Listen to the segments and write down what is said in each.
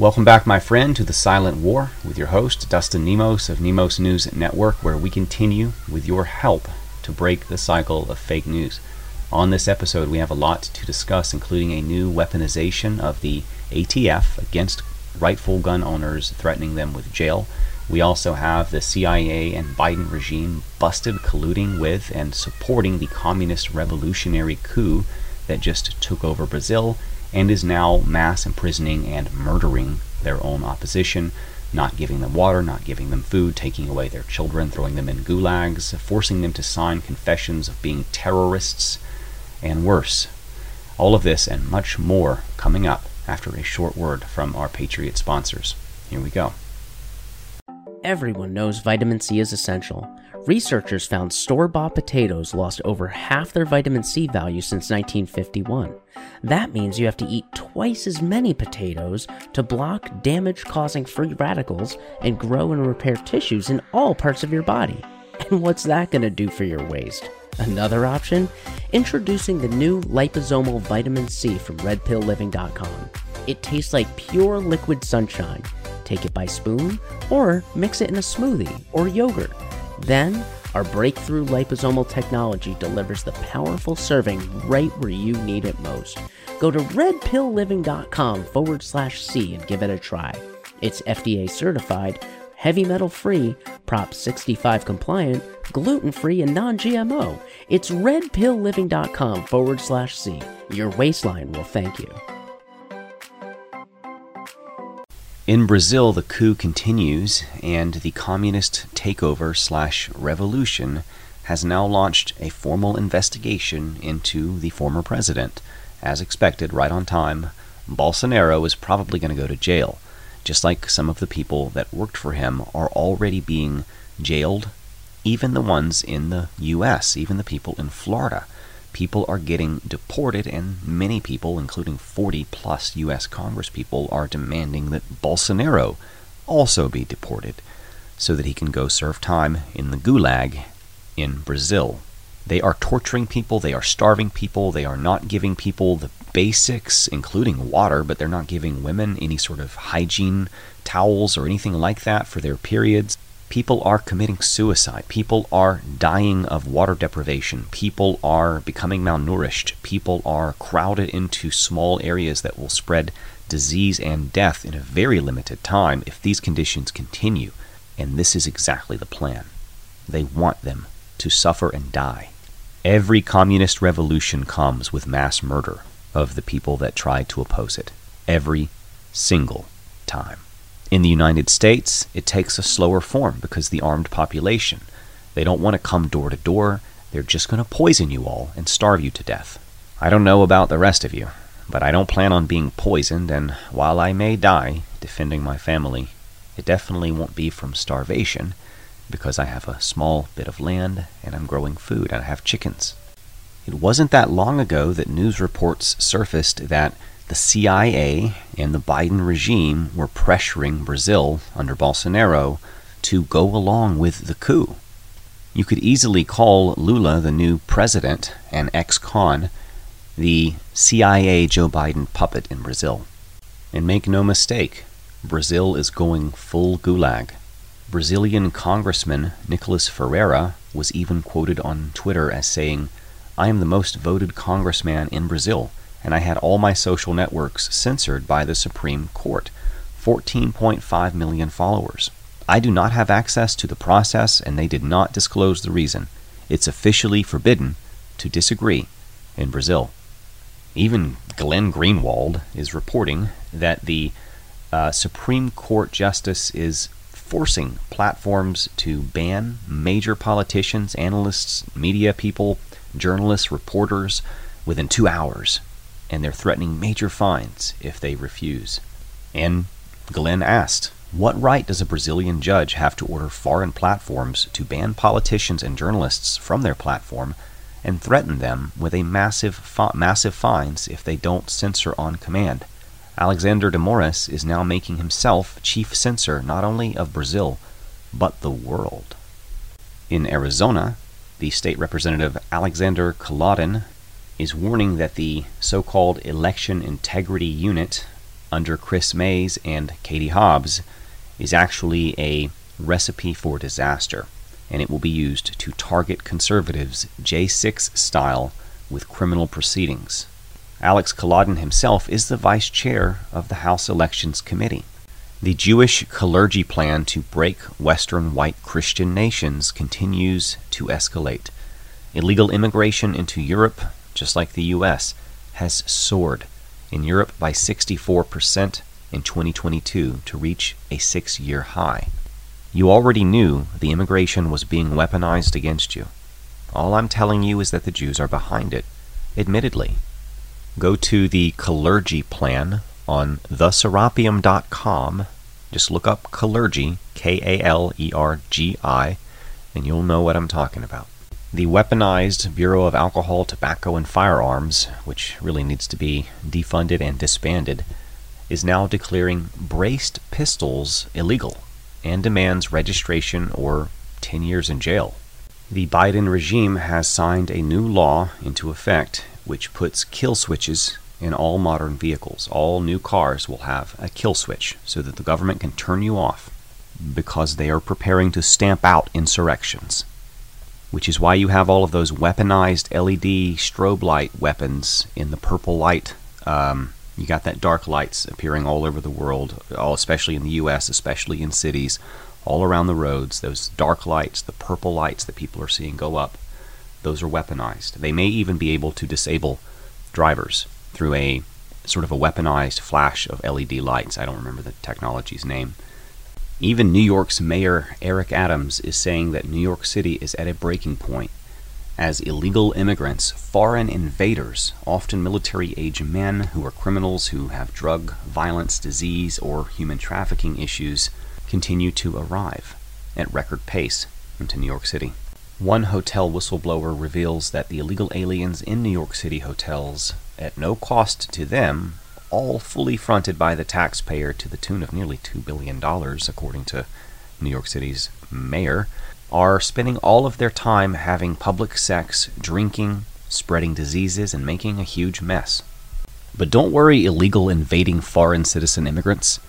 Welcome back, my friend, to The Silent War with your host, Dustin Nemos of Nemos News Network, where we continue with your help to break the cycle of fake news. On this episode, we have a lot to discuss, including a new weaponization of the ATF against rightful gun owners, threatening them with jail. We also have the CIA and Biden regime busted colluding with and supporting the communist revolutionary coup that just took over Brazil and is now mass imprisoning and murdering their own opposition, not giving them water, not giving them food, taking away their children, throwing them in gulags, forcing them to sign confessions of being terrorists, and worse. All of this and much more coming up after a short word from our Patriot sponsors. Here we go. Everyone knows vitamin C is essential. Researchers found store bought potatoes lost over half their vitamin C value since 1951. That means you have to eat twice as many potatoes to block damage causing free radicals and grow and repair tissues in all parts of your body. And what's that going to do for your waist? Another option? Introducing the new liposomal vitamin C from redpillliving.com. It tastes like pure liquid sunshine. Take it by spoon or mix it in a smoothie or yogurt. Then, our breakthrough liposomal technology delivers the powerful serving right where you need it most. Go to redpillliving.com forward slash C and give it a try. It's FDA certified, heavy metal free, Prop 65 compliant, gluten free, and non GMO. It's redpillliving.com forward slash C. Your waistline will thank you. In Brazil, the coup continues, and the communist takeover slash revolution has now launched a formal investigation into the former president. As expected, right on time, Bolsonaro is probably going to go to jail, just like some of the people that worked for him are already being jailed, even the ones in the U.S., even the people in Florida people are getting deported, and many people, including 40 plus U.S. Congresspeople, are demanding that Bolsonaro also be deported so that he can go serve time in the gulag in Brazil. They are torturing people, they are starving people, they are not giving people the basics, including water, but they're not giving women any sort of hygiene towels or anything like that for their periods. People are committing suicide. People are dying of water deprivation. People are becoming malnourished. People are crowded into small areas that will spread disease and death in a very limited time if these conditions continue. And this is exactly the plan. They want them to suffer and die. Every communist revolution comes with mass murder of the people that try to oppose it. Every single time. In the United States, it takes a slower form because the armed population. They don't want to come door to door. They're just going to poison you all and starve you to death. I don't know about the rest of you, but I don't plan on being poisoned, and while I may die defending my family, it definitely won't be from starvation because I have a small bit of land and I'm growing food and I have chickens. It wasn't that long ago that news reports surfaced that the CIA and the Biden regime were pressuring Brazil under Bolsonaro to go along with the coup. You could easily call Lula the new president and ex con the CIA Joe Biden puppet in Brazil. And make no mistake, Brazil is going full gulag. Brazilian Congressman Nikolas Ferreira was even quoted on Twitter as saying, I am the most voted congressman in Brazil and I had all my social networks censored by the Supreme Court. 14.5 million followers. I do not have access to the process, and they did not disclose the reason. It's officially forbidden to disagree in Brazil. Even Glenn Greenwald is reporting that the uh, Supreme Court justice is forcing platforms to ban major politicians, analysts, media people, journalists, reporters within two hours and they're threatening major fines if they refuse. And Glenn asked, What right does a Brazilian judge have to order foreign platforms to ban politicians and journalists from their platform and threaten them with a massive, fi- massive fines if they don't censor on command? Alexander de Moraes is now making himself chief censor not only of Brazil, but the world. In Arizona, the state representative Alexander Kolodin is warning that the so called Election Integrity Unit under Kris Mayes and Katie Hobbs is actually a recipe for disaster, and it will be used to target conservatives J6 style with criminal proceedings. Alex Kolodin himself is the vice chair of the House Elections Committee. The Jewish clergy plan to break Western white Christian nations continues to escalate. Illegal immigration into Europe, just like the US, has soared in Europe by 64% in 2022 to reach a six year high. You already knew the immigration was being weaponized against you. All I'm telling you is that the Jews are behind it, admittedly. Go to the Kalergi plan on theserapium.com. Just look up Kalergi, K A L E R G I, and you'll know what I'm talking about. The weaponized Bureau of Alcohol, Tobacco, and Firearms, which really needs to be defunded and disbanded, is now declaring braced pistols illegal and demands registration or 10 years in jail. The Biden regime has signed a new law into effect which puts kill switches in all modern vehicles. All new cars will have a kill switch so that the government can turn you off because they are preparing to stamp out insurrections which is why you have all of those weaponized LED strobe light weapons in the purple light. Um, you got that dark lights appearing all over the world, all especially in the U.S., especially in cities, all around the roads. Those dark lights, the purple lights that people are seeing go up, those are weaponized. They may even be able to disable drivers through a sort of a weaponized flash of LED lights. I don't remember the technology's name. Even New York's Mayor Eric Adams is saying that New York City is at a breaking point as illegal immigrants, foreign invaders, often military age men who are criminals who have drug, violence, disease, or human trafficking issues, continue to arrive at record pace into New York City. One hotel whistleblower reveals that the illegal aliens in New York City hotels, at no cost to them, all fully fronted by the taxpayer to the tune of nearly $2 billion, according to New York City's mayor, are spending all of their time having public sex, drinking, spreading diseases, and making a huge mess. But don't worry, illegal invading foreign citizen immigrants.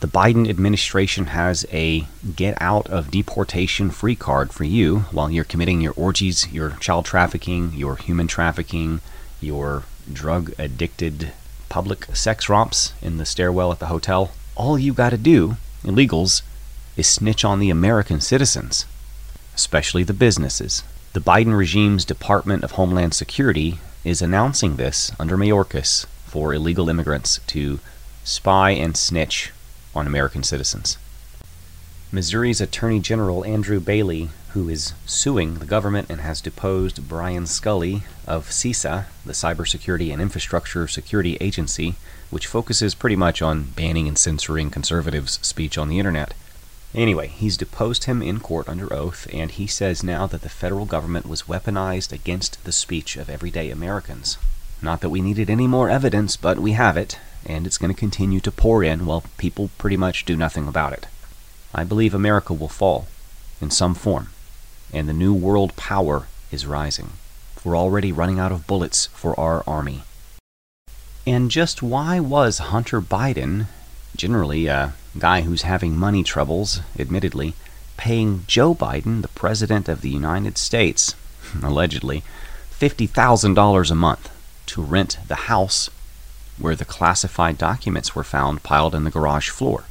The Biden administration has a get out of deportation free card for you while you're committing your orgies, your child trafficking, your human trafficking, your drug addicted public sex romps in the stairwell at the hotel, all you gotta do, illegals, is snitch on the American citizens, especially the businesses. The Biden regime's Department of Homeland Security is announcing this under Mayorkas for illegal immigrants to spy and snitch on American citizens. Missouri's Attorney General Andrew Bailey who is suing the government and has deposed Brian Scully of CISA, the Cybersecurity and Infrastructure Security Agency, which focuses pretty much on banning and censoring conservatives' speech on the internet. Anyway, he's deposed him in court under oath, and he says now that the federal government was weaponized against the speech of everyday Americans. Not that we needed any more evidence, but we have it, and it's going to continue to pour in while people pretty much do nothing about it. I believe America will fall, in some form and the new world power is rising. We're already running out of bullets for our army. And just why was Hunter Biden, generally a guy who's having money troubles, admittedly, paying Joe Biden, the President of the United States, allegedly, $50,000 a month to rent the house where the classified documents were found piled in the garage floor?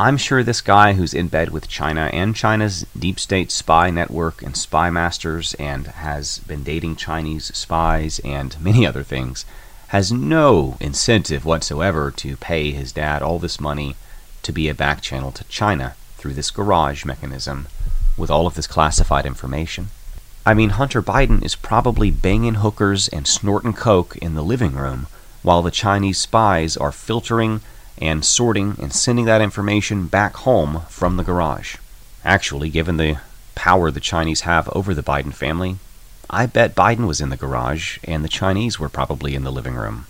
I'm sure this guy who's in bed with China and China's deep state spy network and spy masters and has been dating Chinese spies and many other things has no incentive whatsoever to pay his dad all this money to be a back channel to China through this garage mechanism with all of this classified information. I mean, Hunter Biden is probably banging hookers and snorting coke in the living room while the Chinese spies are filtering and sorting and sending that information back home from the garage. Actually, given the power the Chinese have over the Biden family, I bet Biden was in the garage and the Chinese were probably in the living room.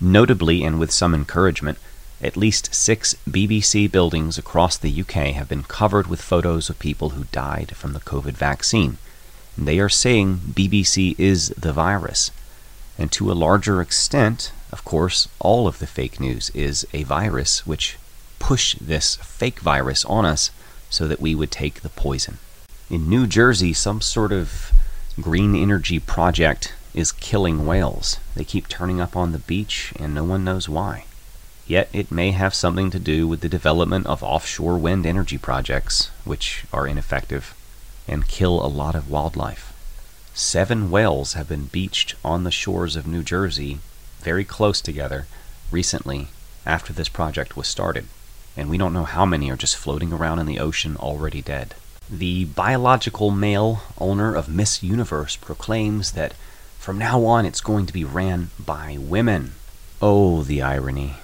Notably, and with some encouragement, at least six BBC buildings across the UK have been covered with photos of people who died from the COVID vaccine. They are saying BBC is the virus. And to a larger extent, Of course, all of the fake news is a virus which push this fake virus on us so that we would take the poison. In New Jersey, some sort of green energy project is killing whales. They keep turning up on the beach and no one knows why. Yet it may have something to do with the development of offshore wind energy projects, which are ineffective and kill a lot of wildlife. Seven whales have been beached on the shores of New Jersey, very close together, recently after this project was started, and we don't know how many are just floating around in the ocean already dead. The biological male owner of Miss Universe proclaims that from now on it's going to be ran by women. Oh, the irony.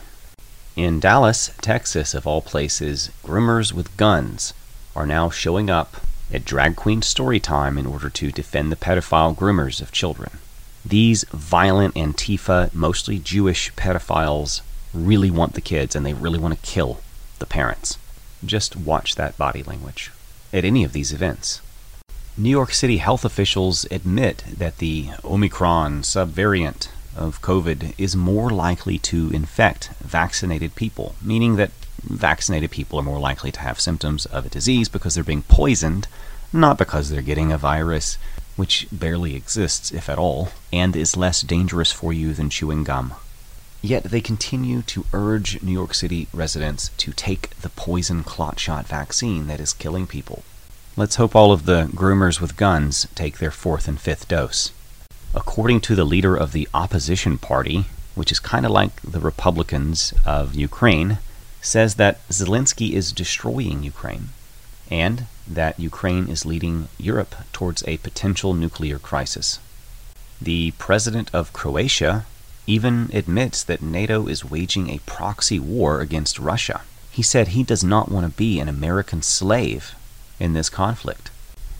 In Dallas, Texas, of all places, groomers with guns are now showing up at drag queen story time in order to defend the pedophile groomers of children. These violent Antifa, mostly Jewish pedophiles really want the kids and they really want to kill the parents. Just watch that body language at any of these events. New York City health officials admit that the Omicron subvariant of COVID is more likely to infect vaccinated people, meaning that vaccinated people are more likely to have symptoms of a disease because they're being poisoned, not because they're getting a virus, which barely exists, if at all, and is less dangerous for you than chewing gum. Yet they continue to urge New York City residents to take the poison clot shot vaccine that is killing people. Let's hope all of the groomers with guns take their fourth and fifth dose. According to the leader of the opposition party, which is kind of like the Republicans of Ukraine, says that Zelensky is destroying Ukraine and that Ukraine is leading Europe towards a potential nuclear crisis. The president of Croatia even admits that NATO is waging a proxy war against Russia. He said he does not want to be an American slave in this conflict.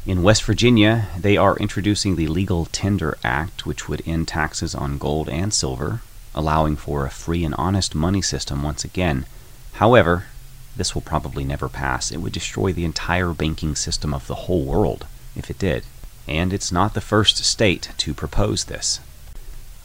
In West Virginia, they are introducing the Legal Tender Act, which would end taxes on gold and silver, allowing for a free and honest money system once again. However, this will probably never pass. It would destroy the entire banking system of the whole world if it did. And it's not the first state to propose this.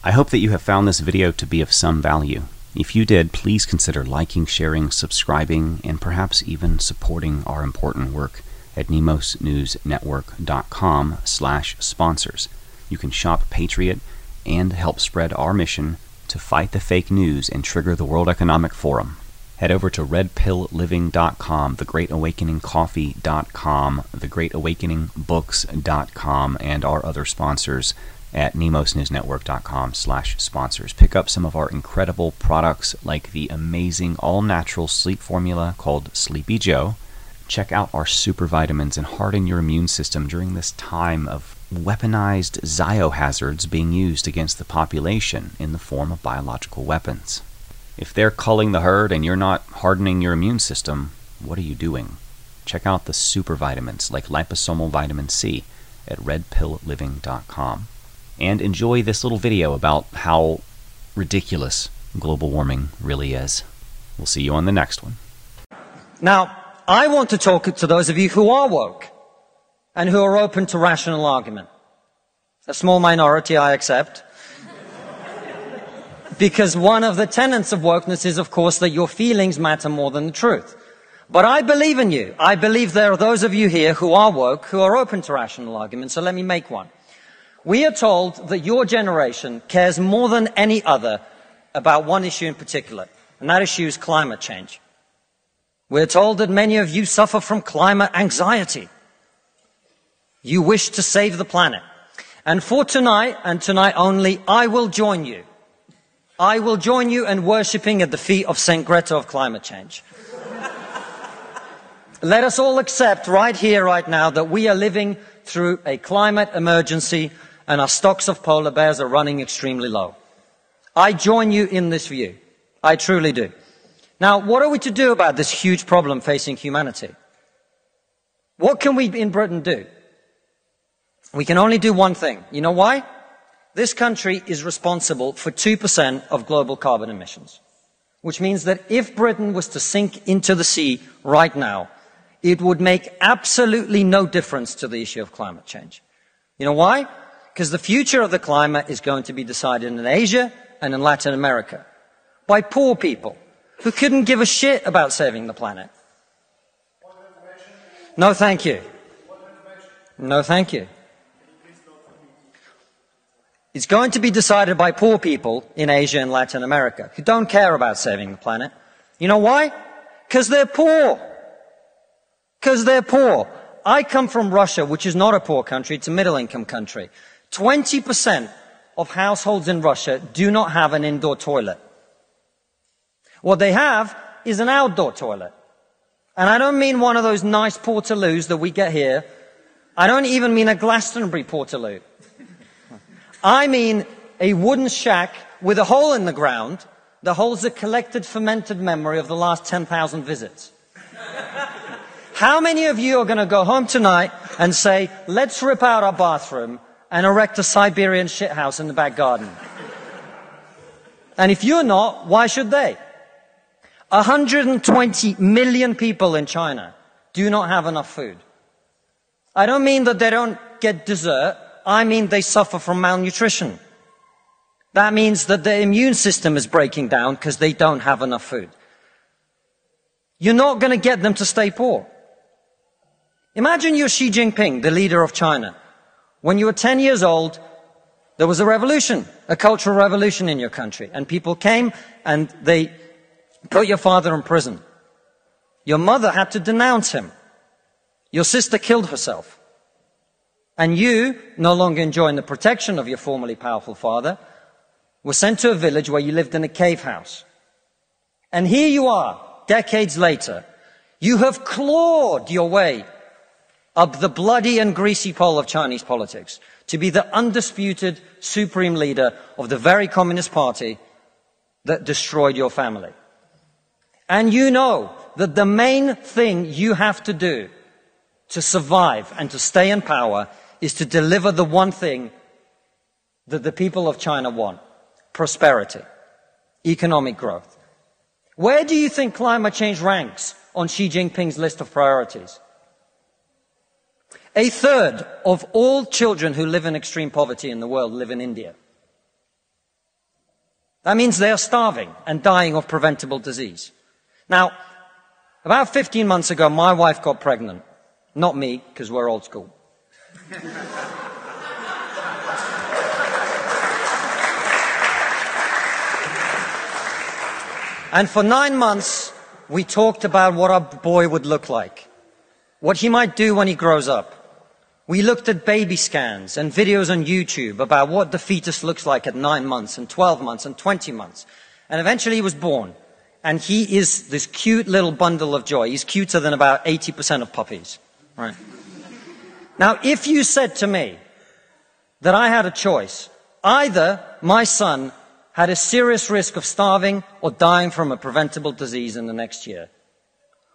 I hope that you have found this video to be of some value. If you did, please consider liking, sharing, subscribing, and perhaps even supporting our important work at nemosnewsnetwork.com slash sponsors. You can shop Patriot and help spread our mission to fight the fake news and trigger the World Economic Forum. Head over to redpillliving.com, thegreatawakeningcoffee.com, thegreatawakeningbooks.com, and our other sponsors at nemosnewsnetwork.com slash sponsors. Pick up some of our incredible products like the amazing all-natural sleep formula called Sleepy Joe, Check out our super vitamins and harden your immune system during this time of weaponized ziohazards being used against the population in the form of biological weapons. If they're culling the herd and you're not hardening your immune system, what are you doing? Check out the super vitamins like liposomal vitamin C at redpillliving.com. And enjoy this little video about how ridiculous global warming really is. We'll see you on the next one. Now, I want to talk to those of you who are woke and who are open to rational argument. A small minority, I accept. Because one of the tenets of wokeness is, of course, that your feelings matter more than the truth. But I believe in you. I believe there are those of you here who are woke, who are open to rational argument. So let me make one. We are told that your generation cares more than any other about one issue in particular, and that issue is climate change. We're told that many of you suffer from climate anxiety. You wish to save the planet. And for tonight, and tonight only, I will join you. I will join you in worshipping at the feet of St. Greta of climate change. Let us all accept right here, right now, that we are living through a climate emergency and our stocks of polar bears are running extremely low. I join you in this view. I truly do. Now, what are we to do about this huge problem facing humanity? What can we in Britain do? We can only do one thing. You know why? This country is responsible for 2% of global carbon emissions. Which means that if Britain was to sink into the sea right now, it would make absolutely no difference to the issue of climate change. You know why? Because the future of the climate is going to be decided in Asia and in Latin America by poor people who couldn't give a shit about saving the planet. No, thank you. No, thank you. It's going to be decided by poor people in Asia and Latin America who don't care about saving the planet. You know why? Because they're poor. Because they're poor. I come from Russia, which is not a poor country, it's a middle income country. 20% of households in Russia do not have an indoor toilet. What they have is an outdoor toilet. And I don't mean one of those nice portaloos that we get here. I don't even mean a Glastonbury portaloo. I mean a wooden shack with a hole in the ground that holds the collected fermented memory of the last 10,000 visits. How many of you are going to go home tonight and say, let's rip out our bathroom and erect a Siberian shithouse in the back garden? And if you're not, why should they? 120 million people in China do not have enough food. I don't mean that they don't get dessert. I mean they suffer from malnutrition. That means that their immune system is breaking down because they don't have enough food. You're not going to get them to stay poor. Imagine you're Xi Jinping, the leader of China. When you were 10 years old, there was a revolution, a cultural revolution in your country, and people came and they put your father in prison. Your mother had to denounce him. Your sister killed herself. And you, no longer enjoying the protection of your formerly powerful father, were sent to a village where you lived in a cave house. And here you are, decades later. You have clawed your way up the bloody and greasy pole of Chinese politics to be the undisputed supreme leader of the very Communist Party that destroyed your family. And you know that the main thing you have to do to survive and to stay in power is to deliver the one thing that the people of China want prosperity, economic growth. Where do you think climate change ranks on Xi Jinping's list of priorities? A third of all children who live in extreme poverty in the world live in India. That means they are starving and dying of preventable disease. Now, about 15 months ago, my wife got pregnant. Not me, because we're old school. and for nine months, we talked about what our boy would look like, what he might do when he grows up. We looked at baby scans and videos on YouTube about what the fetus looks like at nine months and 12 months and 20 months. And eventually he was born. And he is this cute little bundle of joy. He's cuter than about 80% of puppies. Right? Now, if you said to me that I had a choice, either my son had a serious risk of starving or dying from a preventable disease in the next year,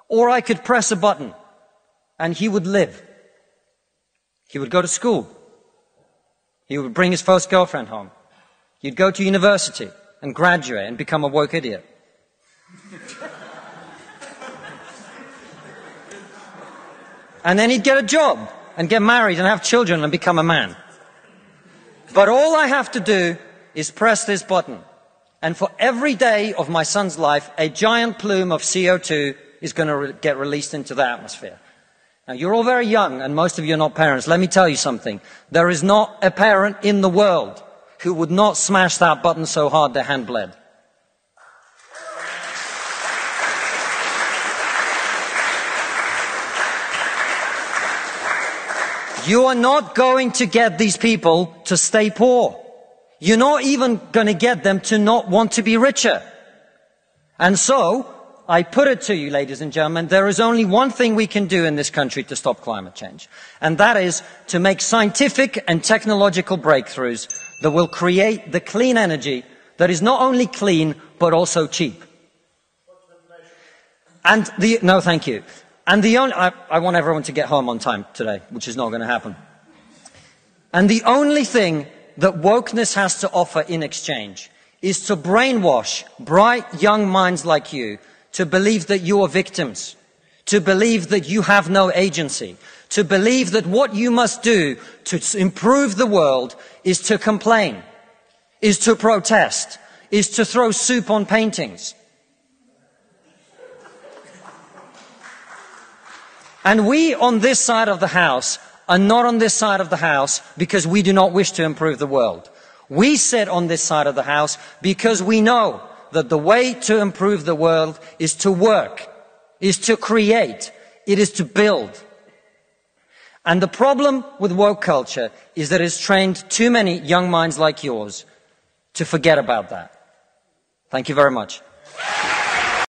or I could press a button and he would live. He would go to school. He would bring his first girlfriend home. He'd go to university and graduate and become a woke idiot. and then he'd get a job and get married and have children and become a man. But all I have to do is press this button. And for every day of my son's life, a giant plume of CO2 is going to re- get released into the atmosphere. Now, you're all very young, and most of you are not parents. Let me tell you something. There is not a parent in the world who would not smash that button so hard their hand bled. You are not going to get these people to stay poor. You're not even going to get them to not want to be richer. And so, I put it to you, ladies and gentlemen, there is only one thing we can do in this country to stop climate change. And that is to make scientific and technological breakthroughs that will create the clean energy that is not only clean, but also cheap. And the, no, thank you. And the only, I, I want everyone to get home on time today, which is not going to happen. And the only thing that wokeness has to offer in exchange is to brainwash bright young minds like you to believe that you are victims, to believe that you have no agency, to believe that what you must do to improve the world is to complain, is to protest, is to throw soup on paintings. And we on this side of the house are not on this side of the house because we do not wish to improve the world. We sit on this side of the house because we know that the way to improve the world is to work, is to create, it is to build. And the problem with woke culture is that it's trained too many young minds like yours to forget about that. Thank you very much.